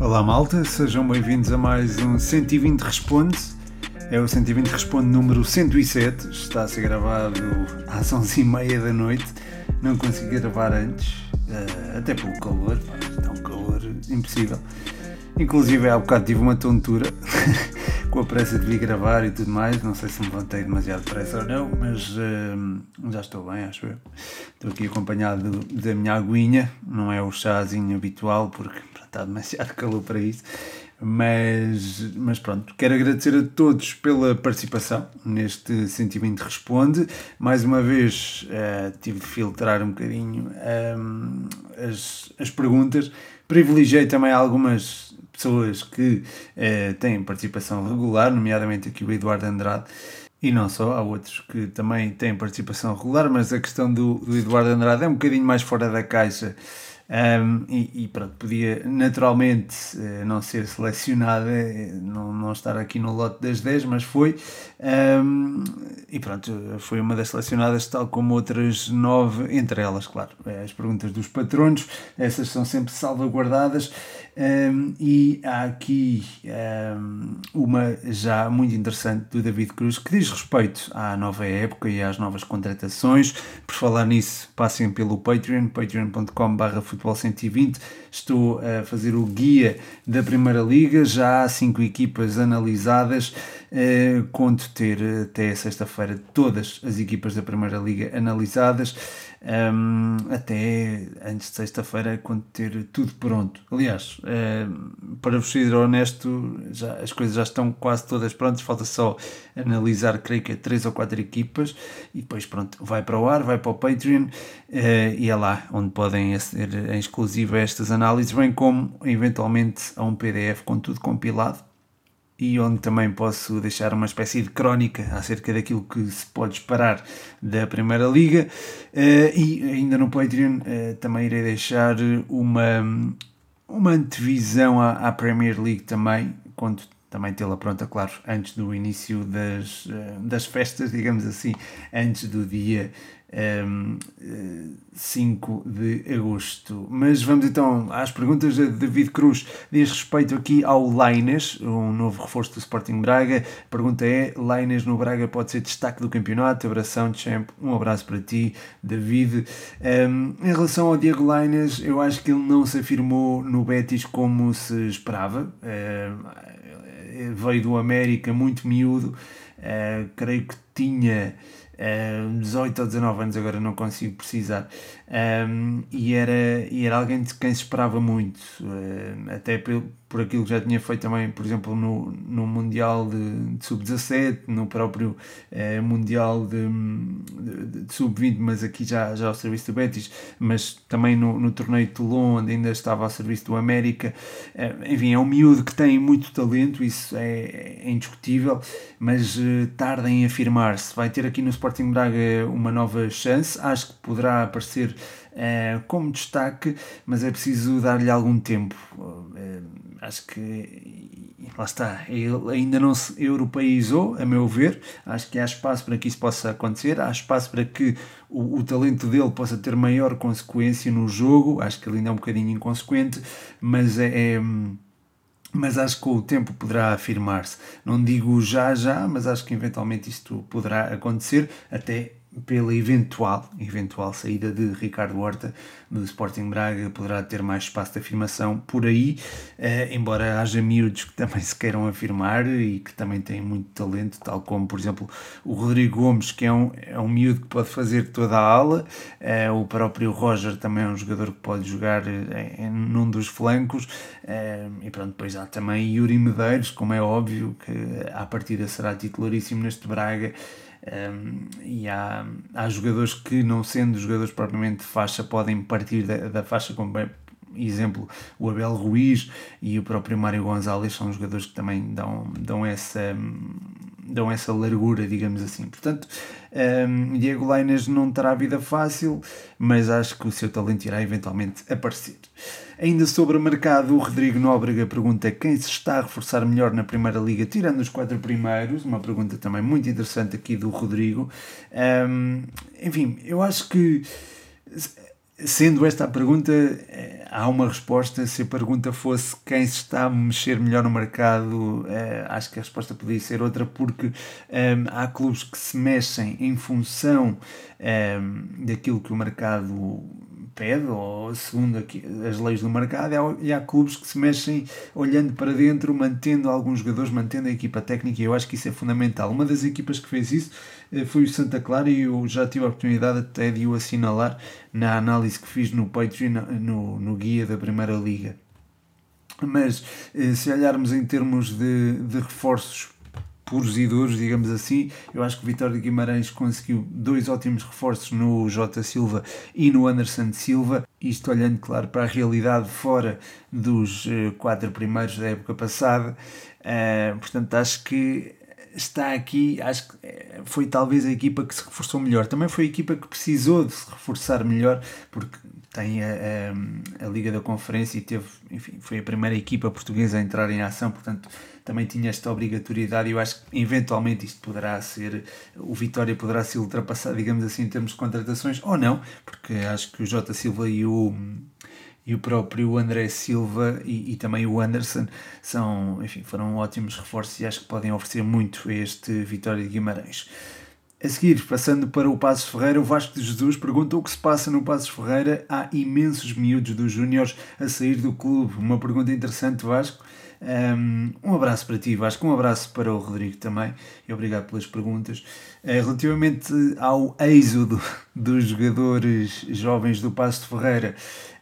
Olá malta, sejam bem-vindos a mais um 120 Responde. É o 120 Responde número 107, está a ser gravado às 11h30 da noite. Não consegui gravar antes, eh, até pelo calor, está um calor impossível. Inclusive há bocado tive uma tontura com a pressa de vir gravar e tudo mais. Não sei se me levantei demasiado depressa ou não, mas uh, já estou bem, acho eu. Estou aqui acompanhado da minha aguinha, não é o chazinho habitual porque está demasiado calor para isso. Mas, mas pronto, quero agradecer a todos pela participação neste 120 Responde. Mais uma vez uh, tive de filtrar um bocadinho um, as, as perguntas. Privilegiei também algumas pessoas que eh, têm participação regular, nomeadamente aqui o Eduardo Andrade, e não só, há outros que também têm participação regular, mas a questão do, do Eduardo Andrade é um bocadinho mais fora da caixa um, e, e, pronto, podia naturalmente uh, não ser selecionada, eh, não, não estar aqui no lote das 10, mas foi. Um, e pronto, foi uma das selecionadas, tal como outras nove, entre elas, claro, eh, as perguntas dos patronos, essas são sempre salvaguardadas. Um, e há aqui uma já muito interessante do David Cruz que diz respeito à nova época e às novas contratações. Por falar nisso, passem pelo Patreon, patreon.com.br Futebol 120. Estou a fazer o guia da Primeira Liga, já há cinco equipas analisadas. Eh, conto ter até sexta-feira todas as equipas da Primeira Liga analisadas. Um, até antes de sexta-feira, quando ter tudo pronto. Aliás, para vos ser honesto, já, as coisas já estão quase todas prontas, falta só analisar, creio que é três ou quatro equipas, e depois pronto, vai para o ar, vai para o Patreon, uh, e é lá onde podem aceder em exclusivo a estas análises, bem como eventualmente a um PDF com tudo compilado e onde também posso deixar uma espécie de crónica acerca daquilo que se pode esperar da Primeira Liga. Uh, e ainda no Patreon uh, também irei deixar uma, uma antevisão à, à Premier League também, quando também tê-la pronta, claro, antes do início das, uh, das festas, digamos assim, antes do dia um, 5 de agosto. Mas vamos então às perguntas de David Cruz. Diz respeito aqui ao Laines, um novo reforço do Sporting Braga. A pergunta é: Laines no Braga pode ser destaque do campeonato? Abração, champ. Um abraço para ti, David. Um, em relação ao Diego Laines, eu acho que ele não se afirmou no Betis como se esperava. Um, veio do América muito miúdo. Uh, creio que tinha 18 ou 19 anos, agora não consigo precisar, um, e, era, e era alguém de quem se esperava muito, uh, até por, por aquilo que já tinha feito também, por exemplo, no, no Mundial de, de Sub-17, no próprio uh, Mundial de, de, de Sub-20, mas aqui já, já ao serviço do Betis, mas também no, no torneio de Toulon, onde ainda estava ao serviço do América. Uh, enfim, é um miúdo que tem muito talento, isso é, é indiscutível, mas tarda em afirmar-se. Vai ter aqui no Sporting Braga uma nova chance, acho que poderá aparecer uh, como destaque, mas é preciso dar-lhe algum tempo. Uh, acho que lá está, ele ainda não se europeizou, a meu ver. Acho que há espaço para que isso possa acontecer, há espaço para que o, o, talento dele possa ter maior consequência no jogo. Acho que ele ainda é um bocadinho inconsequente, mas é, é mas acho que com o tempo poderá afirmar-se. Não digo já já, mas acho que eventualmente isto poderá acontecer, até pela eventual, eventual saída de Ricardo Horta do Sporting Braga, poderá ter mais espaço de afirmação por aí, eh, embora haja miúdos que também se queiram afirmar e que também têm muito talento, tal como, por exemplo, o Rodrigo Gomes, que é um, é um miúdo que pode fazer toda a ala, eh, o próprio Roger também é um jogador que pode jogar eh, em, num dos flancos, eh, e pronto, depois há também Yuri Medeiros, como é óbvio, que à partida será titularíssimo neste Braga, um, e há, há jogadores que, não sendo jogadores propriamente de faixa, podem partir da, da faixa, como exemplo o Abel Ruiz e o próprio Mário Gonzalez são jogadores que também dão, dão, essa, dão essa largura, digamos assim. Portanto, um, Diego Lainez não terá vida fácil, mas acho que o seu talento irá eventualmente aparecer. Ainda sobre o mercado, o Rodrigo Nóbrega pergunta quem se está a reforçar melhor na Primeira Liga, tirando os quatro primeiros. Uma pergunta também muito interessante aqui do Rodrigo. Um, enfim, eu acho que Sendo esta a pergunta, eh, há uma resposta. Se a pergunta fosse quem se está a mexer melhor no mercado, eh, acho que a resposta podia ser outra, porque ehm, há clubes que se mexem em função ehm, daquilo que o mercado pede, ou segundo as leis do mercado, e há clubes que se mexem olhando para dentro, mantendo alguns jogadores, mantendo a equipa técnica, e eu acho que isso é fundamental. Uma das equipas que fez isso foi o Santa Clara, e eu já tive a oportunidade até de o assinalar na análise que fiz no Patreon, no, no guia da Primeira Liga. Mas eh, se olharmos em termos de, de reforços puros e duros, digamos assim. Eu acho que o Vitória de Guimarães conseguiu dois ótimos reforços no Jota Silva e no Anderson Silva. Isto olhando, claro, para a realidade fora dos uh, quatro primeiros da época passada. Uh, portanto, acho que está aqui, acho que eh, foi talvez a equipa que se reforçou melhor. Também foi a equipa que precisou de se reforçar melhor, porque tem a, a, a, Liga da Conferência e teve, enfim, foi a primeira equipa portuguesa a entrar em ação, portanto também tinha esta obrigatoriedade e eu acho que eventualmente isto poderá ser, o Vitória poderá ser ultrapassado, digamos assim, em termos de contratações, ou não, porque acho que o Jota Silva e o, e o próprio André Silva e, e, também o Anderson são, enfim, foram ótimos reforços e acho que podem oferecer muito a este Vitória de Guimarães. A seguir, passando para o Passos Ferreira, o Vasco de Jesus pergunta o que se passa no Passos Ferreira. Há imensos miúdos dos Júniores a sair do clube. Uma pergunta interessante, Vasco. Um abraço para ti, Vasco. Um abraço para o Rodrigo também. E obrigado pelas perguntas. Eh, relativamente ao êxodo dos jogadores jovens do Passo de Ferreira,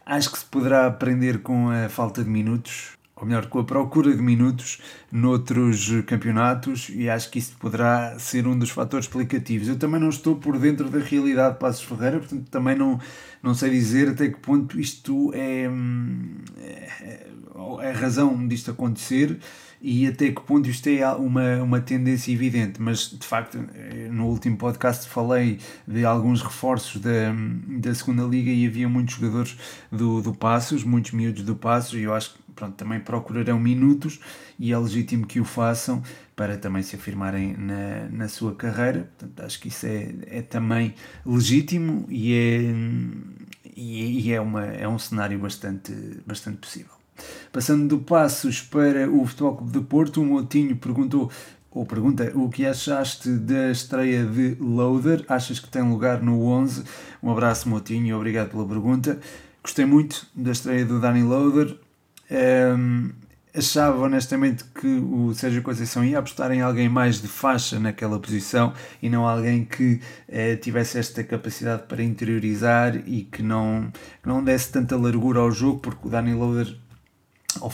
acho que se poderá aprender com a falta de minutos ou melhor, com a procura de minutos noutros campeonatos e acho que isso poderá ser um dos fatores explicativos. Eu também não estou por dentro da realidade de Passos Ferreira, portanto também não, não sei dizer até que ponto isto é, é, é razão disto acontecer e até que ponto isto é uma, uma tendência evidente, mas de facto no último podcast falei de alguns reforços da, da segunda liga e havia muitos jogadores do, do Passos, muitos miúdos do Passos e eu acho que pronto, também procurarão minutos e é legítimo que o façam para também se afirmarem na, na sua carreira. Portanto, acho que isso é, é também legítimo e é, e é, uma, é um cenário bastante, bastante possível. Passando do Passos para o Futebol Clube de Porto, o Motinho perguntou ou pergunta o que achaste da estreia de Loader? Achas que tem lugar no 11? Um abraço, Motinho, obrigado pela pergunta. Gostei muito da estreia do Danny Loader. Um, achava honestamente que o Sérgio Conceição ia apostar em alguém mais de faixa naquela posição e não alguém que eh, tivesse esta capacidade para interiorizar e que não, não desse tanta largura ao jogo, porque o Dani Loader ao,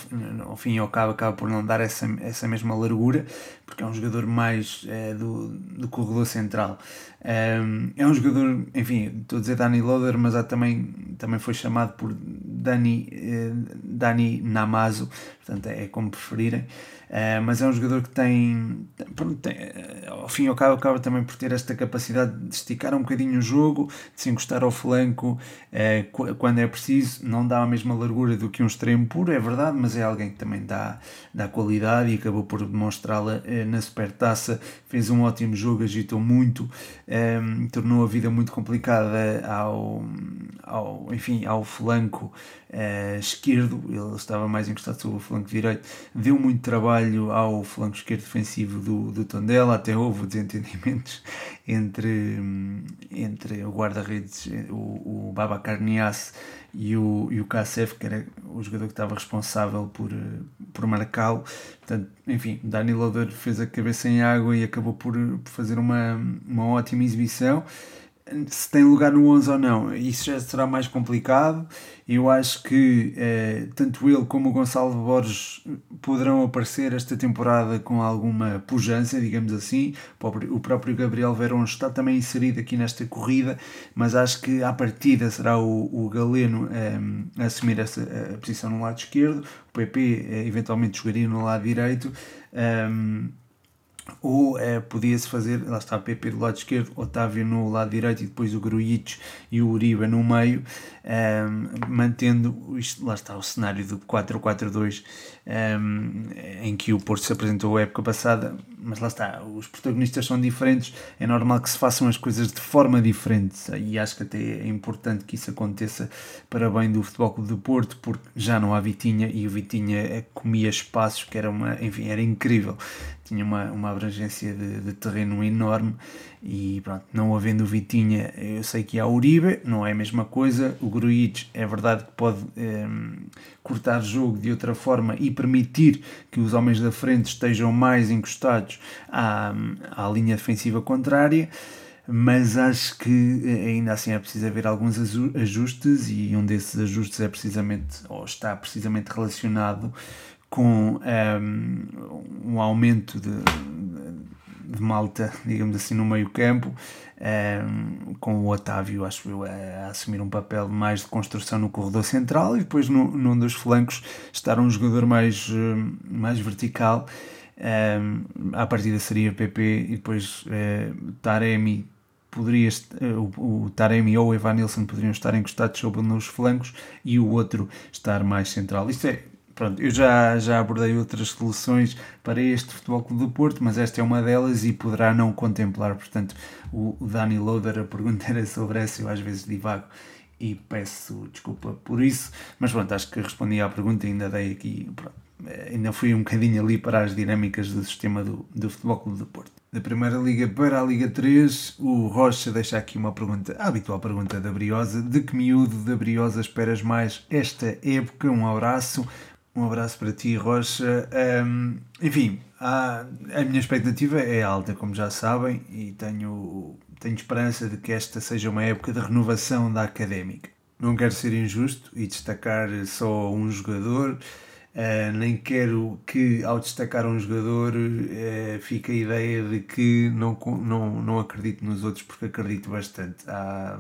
ao fim e ao cabo acaba por não dar essa, essa mesma largura, porque é um jogador mais é, do, do corredor central. Um, é um jogador, enfim, estou a dizer Dani Loader, mas há também, também foi chamado por Dani, eh, Dani Namazo, portanto é, é como preferirem. Uh, mas é um jogador que tem, tem, uh, ao fim e ao cabo, acaba também por ter esta capacidade de esticar um bocadinho o jogo, de se encostar ao flanco uh, quando é preciso. Não dá a mesma largura do que um extremo puro, é verdade, mas é alguém que também dá, dá qualidade e acabou por demonstrá-la na Supertaça. Fez um ótimo jogo, agitou muito, tornou a vida muito complicada ao, ao, enfim, ao flanco uh, esquerdo, ele estava mais encostado sobre o flanco direito, deu muito trabalho ao flanco esquerdo defensivo do, do Tondela, até houve desentendimentos entre, entre o guarda-redes, o, o Babacar Niasse e o, e o Kassef, que era o jogador que estava responsável por, por marcá-lo. Portanto, enfim, Dani Loader fez a cabeça em água e acabou por, por fazer uma, uma ótima exibição se tem lugar no 11 ou não, isso já será mais complicado. Eu acho que eh, tanto ele como o Gonçalo Borges poderão aparecer esta temporada com alguma pujança, digamos assim. O próprio Gabriel Verón está também inserido aqui nesta corrida, mas acho que à partida será o, o Galeno eh, a assumir essa a posição no lado esquerdo, o PP eh, eventualmente jogaria no lado direito. Um, ou é, podia-se fazer, lá está, PP do lado esquerdo, Otávio no lado direito e depois o Grujic e o Uribe no meio, um, mantendo, isto, lá está, o cenário do 4-4-2 um, em que o Porto se apresentou a época passada, mas lá está, os protagonistas são diferentes, é normal que se façam as coisas de forma diferente e acho que até é importante que isso aconteça para bem do Futebol Clube do Porto, porque já não há Vitinha e o Vitinha eh, comia espaços que era uma, enfim, era incrível. Tinha uma, uma abrangência de, de, terreno enorme e pronto, não havendo o Vitinha, eu sei que há Uribe, não é a mesma coisa, o Grujic é verdade que pode eh, cortar jogo de outra forma e permitir que os homens da frente estejam mais encostados à, à linha defensiva contrária, mas acho que eh, ainda assim é preciso haver alguns ajustes e um desses ajustes é precisamente, ou está precisamente relacionado com um, ehm, um aumento de, de, malta, digamos assim, no meio campo, um, com o Otávio, acho eu, a, assumir um papel mais de construção no corredor central e depois no, num dos flancos estar um jogador mais, mais vertical. Um, a partida seria PP e depois uh, Taremi poderia o, o Taremi ou o Evanilson poderiam estar encostados sobre nos flancos e o outro estar mais central. Isto é Pronto, eu já, já abordei outras soluções para este Futebol Clube do Porto, mas esta é uma delas e poderá não contemplar. Portanto, o, Dani Loader, a pergunta era sobre essa, eu às vezes divago e peço desculpa por isso, mas pronto, acho que respondi à pergunta e ainda dei aqui, pronto, ainda fui um bocadinho ali para as dinâmicas do sistema do, do Futebol Clube do Porto. Da Primeira Liga para a Liga 3, o Rocha deixa aqui uma pergunta, a habitual pergunta da Briosa. De que miúdo da Briosa esperas mais esta época? Um abraço. Um abraço para ti, Rocha. Um, enfim, a, a minha expectativa é alta, como já sabem, e tenho, tenho esperança de que esta seja uma época de renovação da académica. Não quero ser injusto e destacar só um jogador, uh, nem quero que, ao destacar um jogador, uh, fique a ideia de que não, não, não acredito nos outros, porque acredito bastante. Há,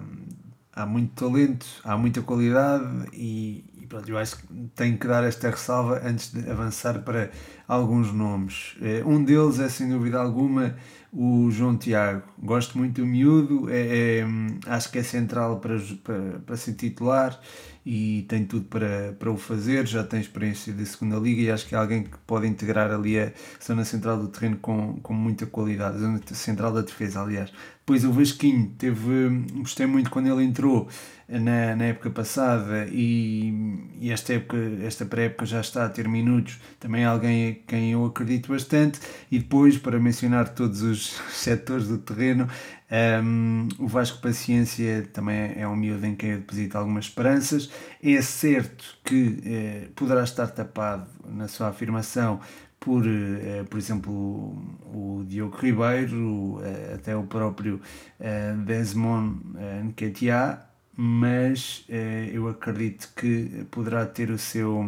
há muito talento, há muita qualidade e, e pronto, eu acho que tenho que dar esta ressalva antes de avançar para alguns nomes. Eh, um deles é sem dúvida alguma o João Tiago. Gosto muito do miúdo, é, é acho que é central para, para, para ser titular e tem tudo para, para o fazer. Já tem experiência de segunda liga e acho que é alguém que pode integrar ali a zona central do terreno com, com muita qualidade, a zona central da defesa, aliás. Depois o Vasquinho teve, gostei muito quando ele entrou na, na época passada e, e esta época, esta pré-época já está a ter minutos, também é alguém a quem eu acredito bastante. E depois, para mencionar todos os setores do terreno, um, o Vasco Paciência também é um miúdo em quem eu deposito algumas esperanças. É certo que eh, poderá estar tapado na sua afirmação por, eh, por exemplo, o, Diogo Ribeiro, eh, até o próprio eh, Desmond Nketiah, mas eu acredito que poderá ter o seu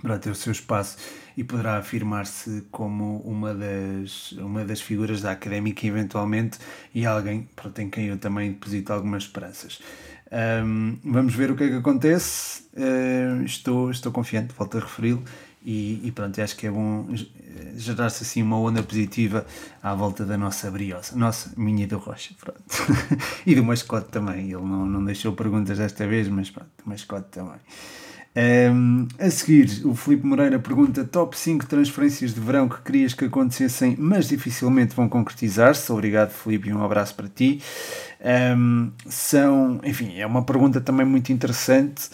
poderá ter o seu espaço e poderá afirmar-se como uma das, uma das figuras da académica eventualmente e alguém para em quem eu também deposito algumas esperanças. Um, vamos ver o que é que acontece. Uh, estou, estou confiante, volto a referi-lo. E, e, pronto, acho que é bom gerar-se assim uma onda positiva à volta da nossa briosa, nossa, minha do Rocha, pronto. e do mascote também, ele não, não deixou perguntas desta vez, mas pronto, mascote também. Um, a seguir, o Felipe Moreira pergunta: top 5 transferências de verão que querias que acontecessem, mas dificilmente vão concretizar-se. Obrigado, Felipe, e um abraço para ti. Um, são, enfim, é uma pergunta também muito interessante.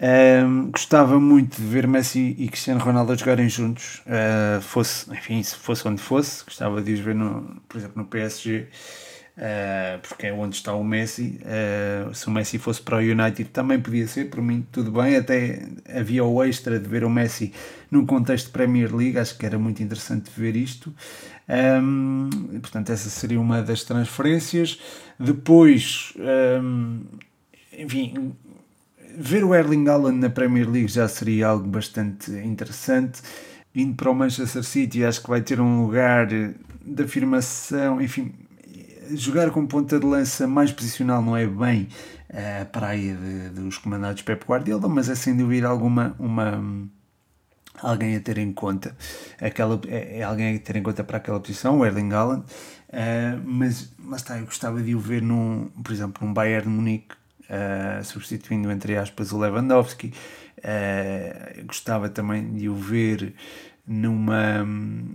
Um, gostava muito de ver Messi e Cristiano Ronaldo jogarem juntos, uh, fosse, enfim, se fosse onde fosse, gostava de os ver, no, por exemplo, no PSG. Uh, porque é onde está o Messi. Uh, se o Messi fosse para o United também podia ser, por mim tudo bem. Até havia o extra de ver o Messi num contexto Premier League, acho que era muito interessante ver isto. Um, portanto, essa seria uma das transferências. Depois, um, enfim, ver o Erling Haaland na Premier League já seria algo bastante interessante. Indo para o Manchester City, acho que vai ter um lugar de afirmação, enfim, jogar com ponta de lança mais posicional não é bem a praia de, dos comandados Pep Guardiola, mas é sem dúvida alguma uma, alguém a ter em conta, aquela, é, é alguém a ter em conta para aquela posição, o Erling Haaland, uh, mas lá está, eu gostava de o ver num, por exemplo, num Bayern de Munique, uh, substituindo entre aspas o Lewandowski, uh, gostava também de o ver numa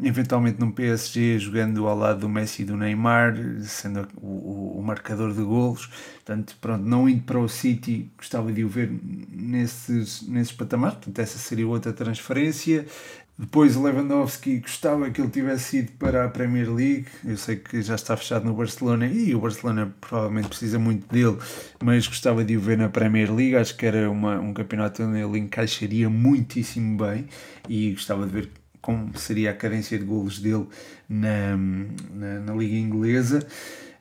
eventualmente num PSG jogando ao lado do Messi e do Neymar, sendo o, o, marcador de golos. Portanto, pronto, não indo para o City, gostava de o ver nesses, nesses patamares. Portanto, essa seria outra transferência. Depois o Lewandowski gostava que ele tivesse ido para a Premier League. Eu sei que já está fechado no Barcelona e o Barcelona provavelmente precisa muito dele, mas gostava de o ver na Premier League. Acho que era uma, um campeonato onde ele encaixaria muitíssimo bem e gostava de ver como seria a cadência de golos dele na, na, na Liga Inglesa.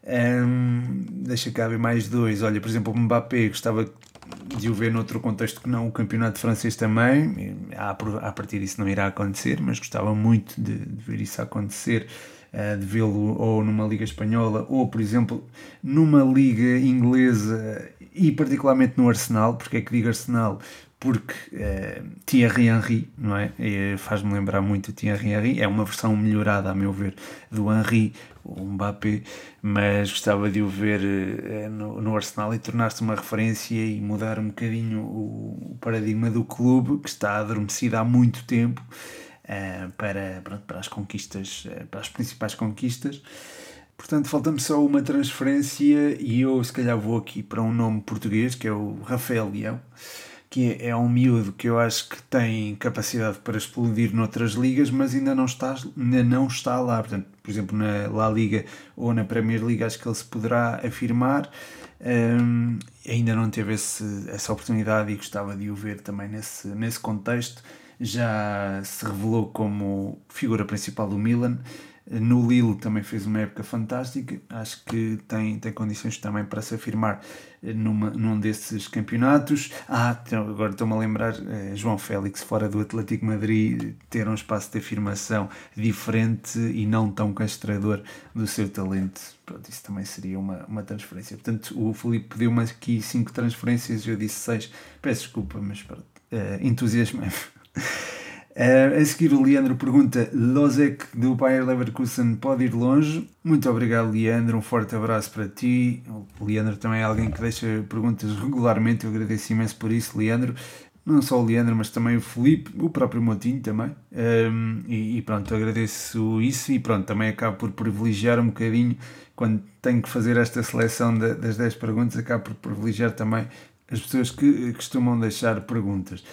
Um, deixa cá ver mais dois. Olha, por exemplo, o Mbappé gostava de o ver noutro contexto que não o campeonato francês também. A, partir disso não irá acontecer, mas gostava muito de, de ver isso acontecer, de vê-lo ou numa liga espanhola ou, por exemplo, numa liga inglesa e particularmente no Arsenal. Porque é que digo Arsenal? Porque uh, Thierry Henry, não é? Faz-me lembrar muito Thierry Henry, é uma versão melhorada, a meu ver, do Henry, o Mbappé, mas gostava de o ver no, no, Arsenal e tornar-se uma referência e mudar um bocadinho o, o, paradigma do clube, que está adormecido há muito tempo, para, pronto, para as conquistas, para as principais conquistas. Portanto, falta-me só uma transferência e eu, se calhar, vou aqui para um nome português, que é o Rafael Leão que é um miúdo que eu acho que tem capacidade para explodir noutras ligas, mas ainda não está, ainda não está lá. Portanto, por exemplo, na La Liga ou na Premier League, acho que ele se poderá afirmar. Um, ainda não teve esse, essa oportunidade e gostava de o ver também nesse, nesse contexto. Já se revelou como figura principal do Milan. No Lille também fez uma época fantástica, acho que tem, tem condições também para se afirmar eh, numa, num desses campeonatos. Ah, então, agora estou-me a lembrar, eh, João Félix, fora do Atlético Madrid, ter um espaço de afirmação diferente e não tão castrador do seu talento. Pronto, isso também seria uma, uma transferência. Portanto, o Felipe pediu-me aqui cinco transferências, eu disse seis. Peço desculpa, mas pronto, uh, entusiasmo. Uh, a seguir o Leandro pergunta Lozek do Bayer Leverkusen pode ir longe? Muito obrigado Leandro, um forte abraço para ti. O Leandro também é alguém que deixa perguntas regularmente, eu agradeço imenso por isso Leandro. Não só o Leandro, mas também o Felipe, o próprio Motinho também. Um, ehm, e, e, pronto, agradeço isso e pronto, também acabo por privilegiar um bocadinho quando tenho que fazer esta seleção de, das 10 perguntas, acabo por privilegiar também as pessoas que costumam deixar perguntas.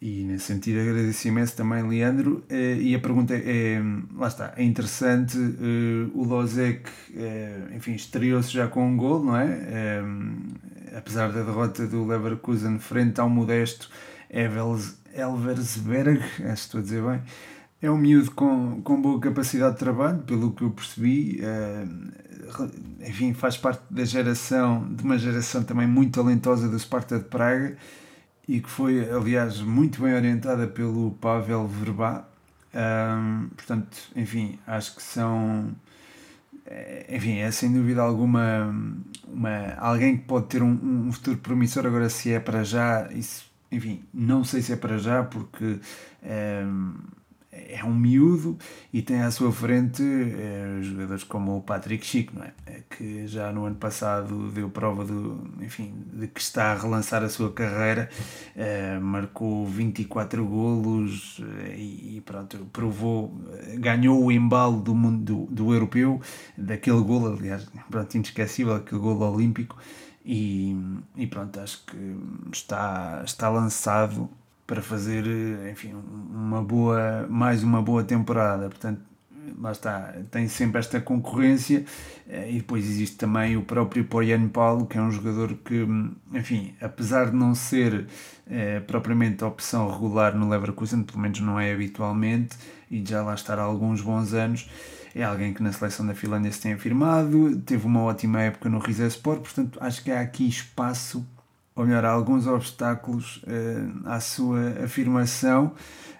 E nesse sentido agradeço imenso também, Leandro. Eh, e a pergunta é, lá está, é interessante. Eh, o Lozek, eh, enfim, estreou-se já com um gol, não é? Apesar da derrota do Leverkusen frente ao modesto Elversberg, acho que estou a dizer bem. É um miúdo com, com boa capacidade de trabalho, pelo que eu percebi. Enfim, faz parte da geração, de uma geração também muito talentosa do Sparta de Praga e que foi, aliás, muito bem orientada pelo Pavel Verba. Um, portanto, enfim, acho que são. Eh, enfim, é sem dúvida alguma uma, alguém que pode ter um, um futuro promissor. Agora, se é para já, isso, enfim, não sei se é para já, porque. Um, é um miúdo e tem à sua frente é, jogadores como o Patrick Chico, não é? é? que já no ano passado deu prova do, enfim, de que está a relançar a sua carreira, é, marcou 24 golos e, pronto, provou, ganhou o embalo do mundo do, do europeu, daquele golo, aliás, pronto, inesquecível, aquele golo olímpico. E, e pronto, acho que está, está lançado para fazer, enfim, uma boa, mais uma boa temporada. Portanto, lá está, tem sempre esta concorrência eh, e depois existe também o próprio Poyan Paulo, que é um jogador que, enfim, apesar de não ser é, propriamente opção regular no Leverkusen, pelo menos não é habitualmente, e já lá estar há alguns bons anos, é alguém que na seleção da Finlândia se tem afirmado, teve uma ótima época no Rizespor, portanto acho que há aqui espaço ou melhor, alguns obstáculos uh, à sua afirmação.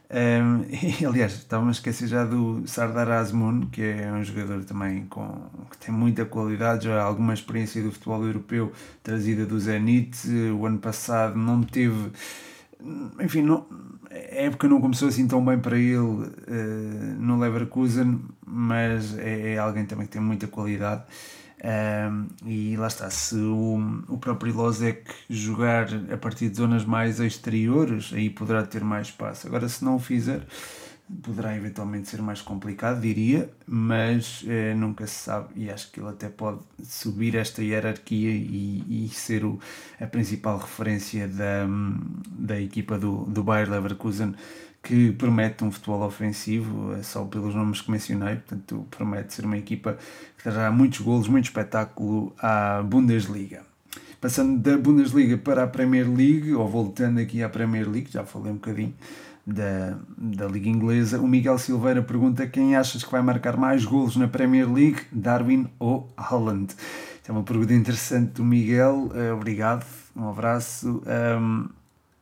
Um, e, aliás, estava-me a esquecer já do Sardar Azmoun, que é um jogador também com, que tem muita qualidade, já alguma experiência do futebol europeu trazida do Zenit. O ano passado não teve enfim, não, a época não começou assim tão bem para ele uh, no Leverkusen, mas é, é, alguém também que tem muita qualidade. Um, e lá está, se o, o próprio Lozek jogar a partir de zonas mais exteriores, aí poderá ter mais espaço. Agora, se não o fizer, poderá eventualmente ser mais complicado, diria, mas eh, nunca se sabe e acho que ele até pode subir esta hierarquia e, e ser o, a principal referência da, da equipa do, do Bayer Leverkusen que promete um futebol ofensivo, é só pelos nomes que mencionei, portanto promete ser uma equipa que trará muitos golos, muito espetáculo à Bundesliga. Passando da Bundesliga para a Premier League, ou voltando aqui à Premier League, já falei um bocadinho, da, da Liga Inglesa. O Miguel Silveira pergunta quem achas que vai marcar mais golos na Premier League, Darwin ou Holland? É uma pergunta interessante do Miguel, uh, obrigado, um abraço. Um,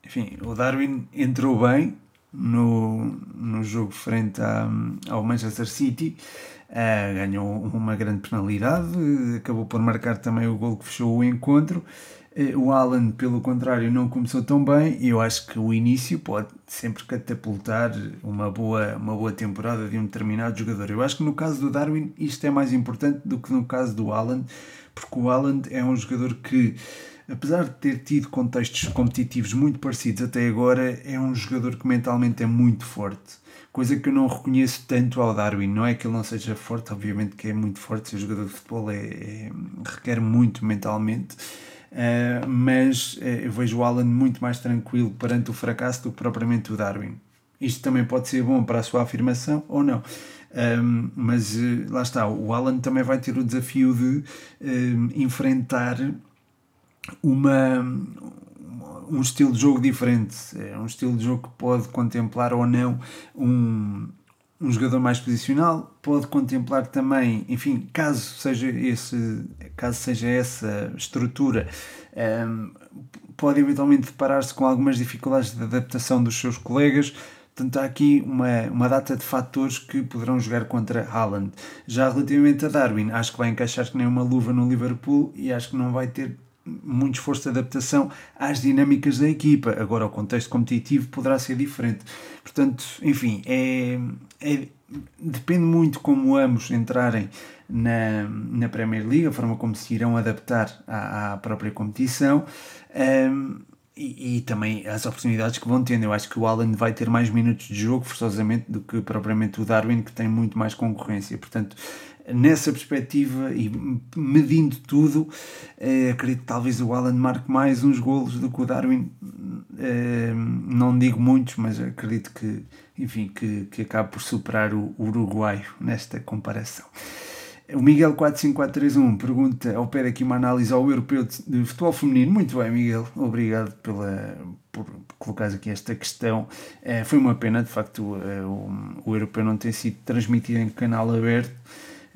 enfim, o Darwin entrou bem no, no jogo frente a, ao Manchester City, uh, ganhou uma grande penalidade, acabou por marcar também o gol que fechou o encontro. Eh, o Alan, pelo contrário, não começou tão bem e eu acho que o início pode sempre catapultar uma boa, uma boa temporada de um determinado jogador. Eu acho que no caso do Darwin isto é mais importante do que no caso do Alan, porque o Alan é um jogador que, apesar de ter tido contextos competitivos muito parecidos até agora, é um jogador que mentalmente é muito forte. Coisa que eu não reconheço tanto ao Darwin. Não é que ele não seja forte, obviamente que é muito forte, ser jogador de futebol é, é requer muito mentalmente Uh, mas uh, eu vejo o Alan muito mais tranquilo perante o fracasso do que propriamente o Darwin. Isto também pode ser bom para a sua afirmação ou não. Um, mas uh, lá está, o Alan também vai ter o desafio de enfrentar uma, um estilo de jogo diferente. É um estilo de jogo que pode contemplar ou não um, um jogador mais posicional, pode contemplar também, enfim, caso seja, esse, caso seja essa estrutura, um, ehm, pode eventualmente deparar-se com algumas dificuldades de adaptação dos seus colegas. Portanto, há aqui uma, uma data de fatores que poderão jogar contra Haaland. Já relativamente a Darwin, acho que vai encaixar que nem uma luva no Liverpool e acho que não vai ter muito esforço de adaptação às dinâmicas da equipa. Agora, o contexto competitivo poderá ser diferente. Portanto, enfim, é, é, depende muito como ambos entrarem na, na Premier League, a forma como se irão adaptar à, à própria competição. Um, e, e, também as oportunidades que vão tendo. Eu acho que o Alan vai ter mais minutos de jogo, forçosamente, do que propriamente o Darwin, que tem muito mais concorrência. Portanto, nessa perspectiva e medindo tudo, eh, acredito que talvez o Alan marque mais uns golos do que o Darwin. Eh, não digo muitos, mas acredito que, enfim, que, que acabe por superar o uruguaio nesta comparação. O Miguel 45431 pergunta pé aqui uma análise ao europeu de futebol feminino. Muito bem, Miguel, obrigado pela, por colocar aqui esta questão. É, foi uma pena, de facto, o, o, o europeu não ter sido transmitido em canal aberto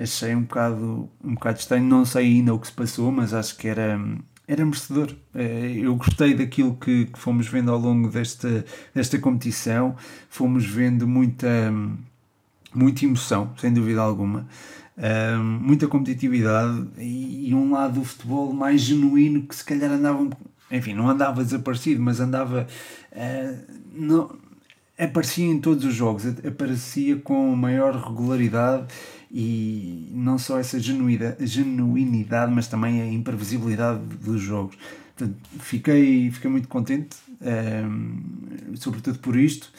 achei um bocado, um bocado estranho. Não sei ainda o que se passou, mas acho que era, era merecedor. Eh, eu gostei daquilo que, que fomos vendo ao longo desta, desta competição. Fomos vendo muita, muita emoção, sem dúvida alguma. Um, muita competitividade e, e, um lado do futebol mais genuíno que se calhar andava, enfim, não andava desaparecido, mas andava, uh, não, aparecia em todos os jogos, aparecia com maior regularidade e não só essa genuinidade, mas também a imprevisibilidade dos jogos. Portanto, fiquei, fiquei muito contente, um, ehm, sobretudo por isto.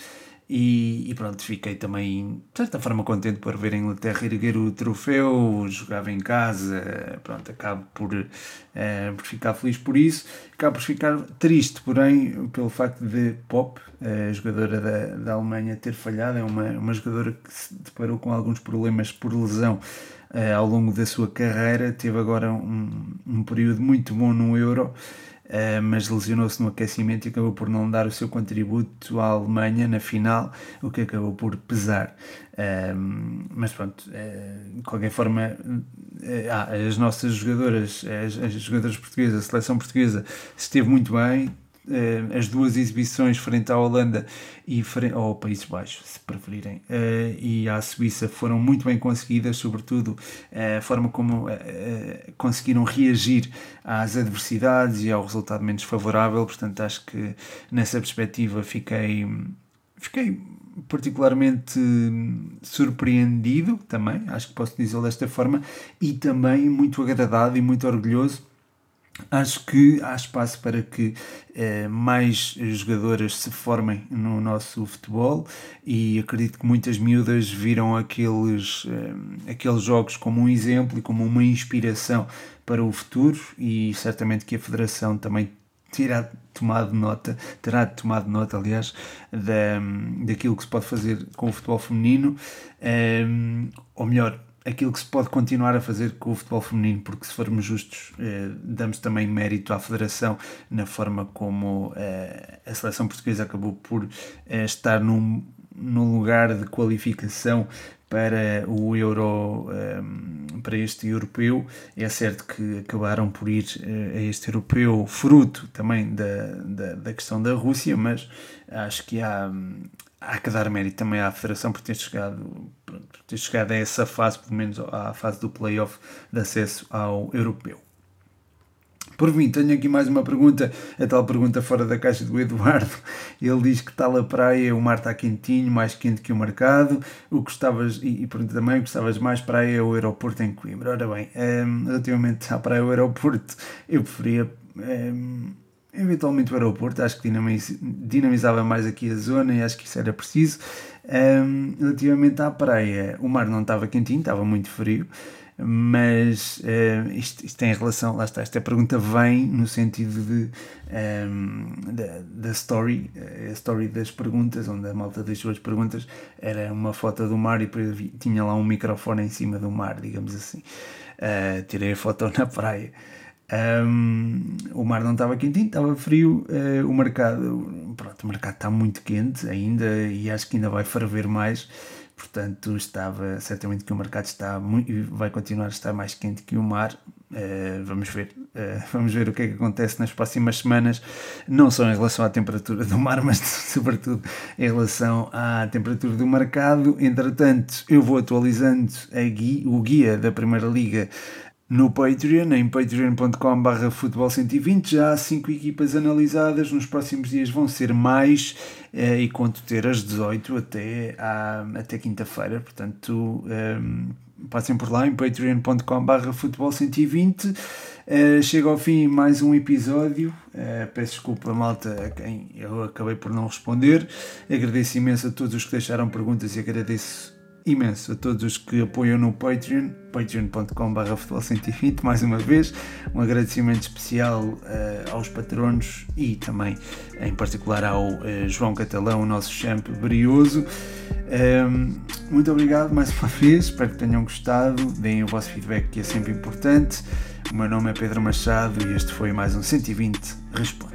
E, e, pronto, fiquei também, de certa forma, contente por ver a Inglaterra erguer o troféu, jogava em casa, pronto, acabo por, uh, por ficar feliz por isso. Acabo por ficar triste, porém, pelo facto de Pop, a jogadora da, da Alemanha, ter falhado. É uma, uma jogadora que se deparou com alguns problemas por lesão uh, ao longo da sua carreira. Teve agora um, um período muito bom no Euro. Uh, mas lesionou-se no aquecimento e acabou por não dar o seu contributo à Alemanha na final, o que acabou por pesar. Uh, mas pronto, uh, de qualquer forma, ah, as nossas jogadoras, as, as jogadoras portuguesas, a seleção portuguesa esteve muito bem, uh, as duas exibições frente à Holanda e frente, ou Países Baixos, se preferirem, uh, e à Suíça foram muito bem conseguidas, sobretudo uh, a forma como conseguiram reagir às adversidades e ao resultado menos favorável. Portanto, acho que nessa perspectiva fiquei fiquei particularmente surpreendido também, acho que posso dizer desta forma, e também muito agradado e muito orgulhoso Acho que há espaço para que eh, mais jogadoras se formem no nosso futebol e acredito que muitas miúdas viram aqueles, eh, aqueles jogos como um exemplo e como uma inspiração para o futuro e certamente que a Federação também terá tomado nota, terá tomado nota, aliás, da, daquilo que se pode fazer com o futebol feminino, eh, ou melhor, aquilo que se pode continuar a fazer com o futebol feminino, porque se formos justos, eh, damos também mérito à Federação na forma como eh, a seleção portuguesa acabou por eh, estar num, num lugar de qualificação para o Euro, para este europeu. É certo que acabaram por ir a este europeu fruto também da, da, da questão da Rússia, mas acho que há, há que dar mérito também à Federação por ter chegado, ter chegado a essa fase, pelo menos à fase do playoff de acesso ao europeu. Por mim, tenho aqui mais uma pergunta, a tal pergunta fora da caixa do Eduardo. Ele diz que tal a praia, o mar está quentinho, mais quente que o mercado. O que gostavas, e, e pergunta também, gostavas mais praia ou aeroporto em Coimbra? Ora bem, um, relativamente à praia ou aeroporto, eu preferia um, eventualmente o aeroporto, acho que dinamizava mais aqui a zona e acho que isso era preciso. Um, relativamente à praia, o mar não estava quentinho, estava muito frio, mas isto, isto tem relação, lá está, esta pergunta vem no sentido de, um, da, da story, a story das perguntas, onde a malta deixou as perguntas, era uma foto do mar e tinha lá um microfone em cima do mar, digamos assim. Uh, tirei a foto na praia. Um, o mar não estava quentinho, estava frio. Uh, o mercado, pronto, o mercado está muito quente ainda e acho que ainda vai ferver mais. Portanto, estava certamente que o mercado está muito, vai continuar a estar mais quente que o mar. Uh, vamos ver, uh, vamos ver o que é que acontece nas próximas semanas, não só em relação à temperatura do mar, mas sobretudo em relação à temperatura do mercado. Entretanto, eu vou atualizando guia, o guia da Primeira Liga no Patreon, em patreon.com.br futebol120. Já há 5 equipas analisadas, nos próximos dias vão ser mais eh, e conto ter as 18 até, até quinta-feira. Portanto, um, eh, passem por lá em patreon.com.br futebol120. Uh, chega ao fim mais um episódio. Uh, peço desculpa, malta, a quem eu acabei por não responder. Agradeço imenso a todos os que deixaram perguntas e agradeço imenso a todos os que apoiam no Patreon, patreon.com.br futebol120, mais uma vez, um agradecimento especial uh, aos patronos e também, em particular, ao uh, João Catalão, o nosso champ brioso. Um, ehm, muito obrigado mais uma vez, espero que tenham gostado, deem o vosso feedback que é sempre importante. O meu nome é Pedro Machado e este foi mais um 120 Responde.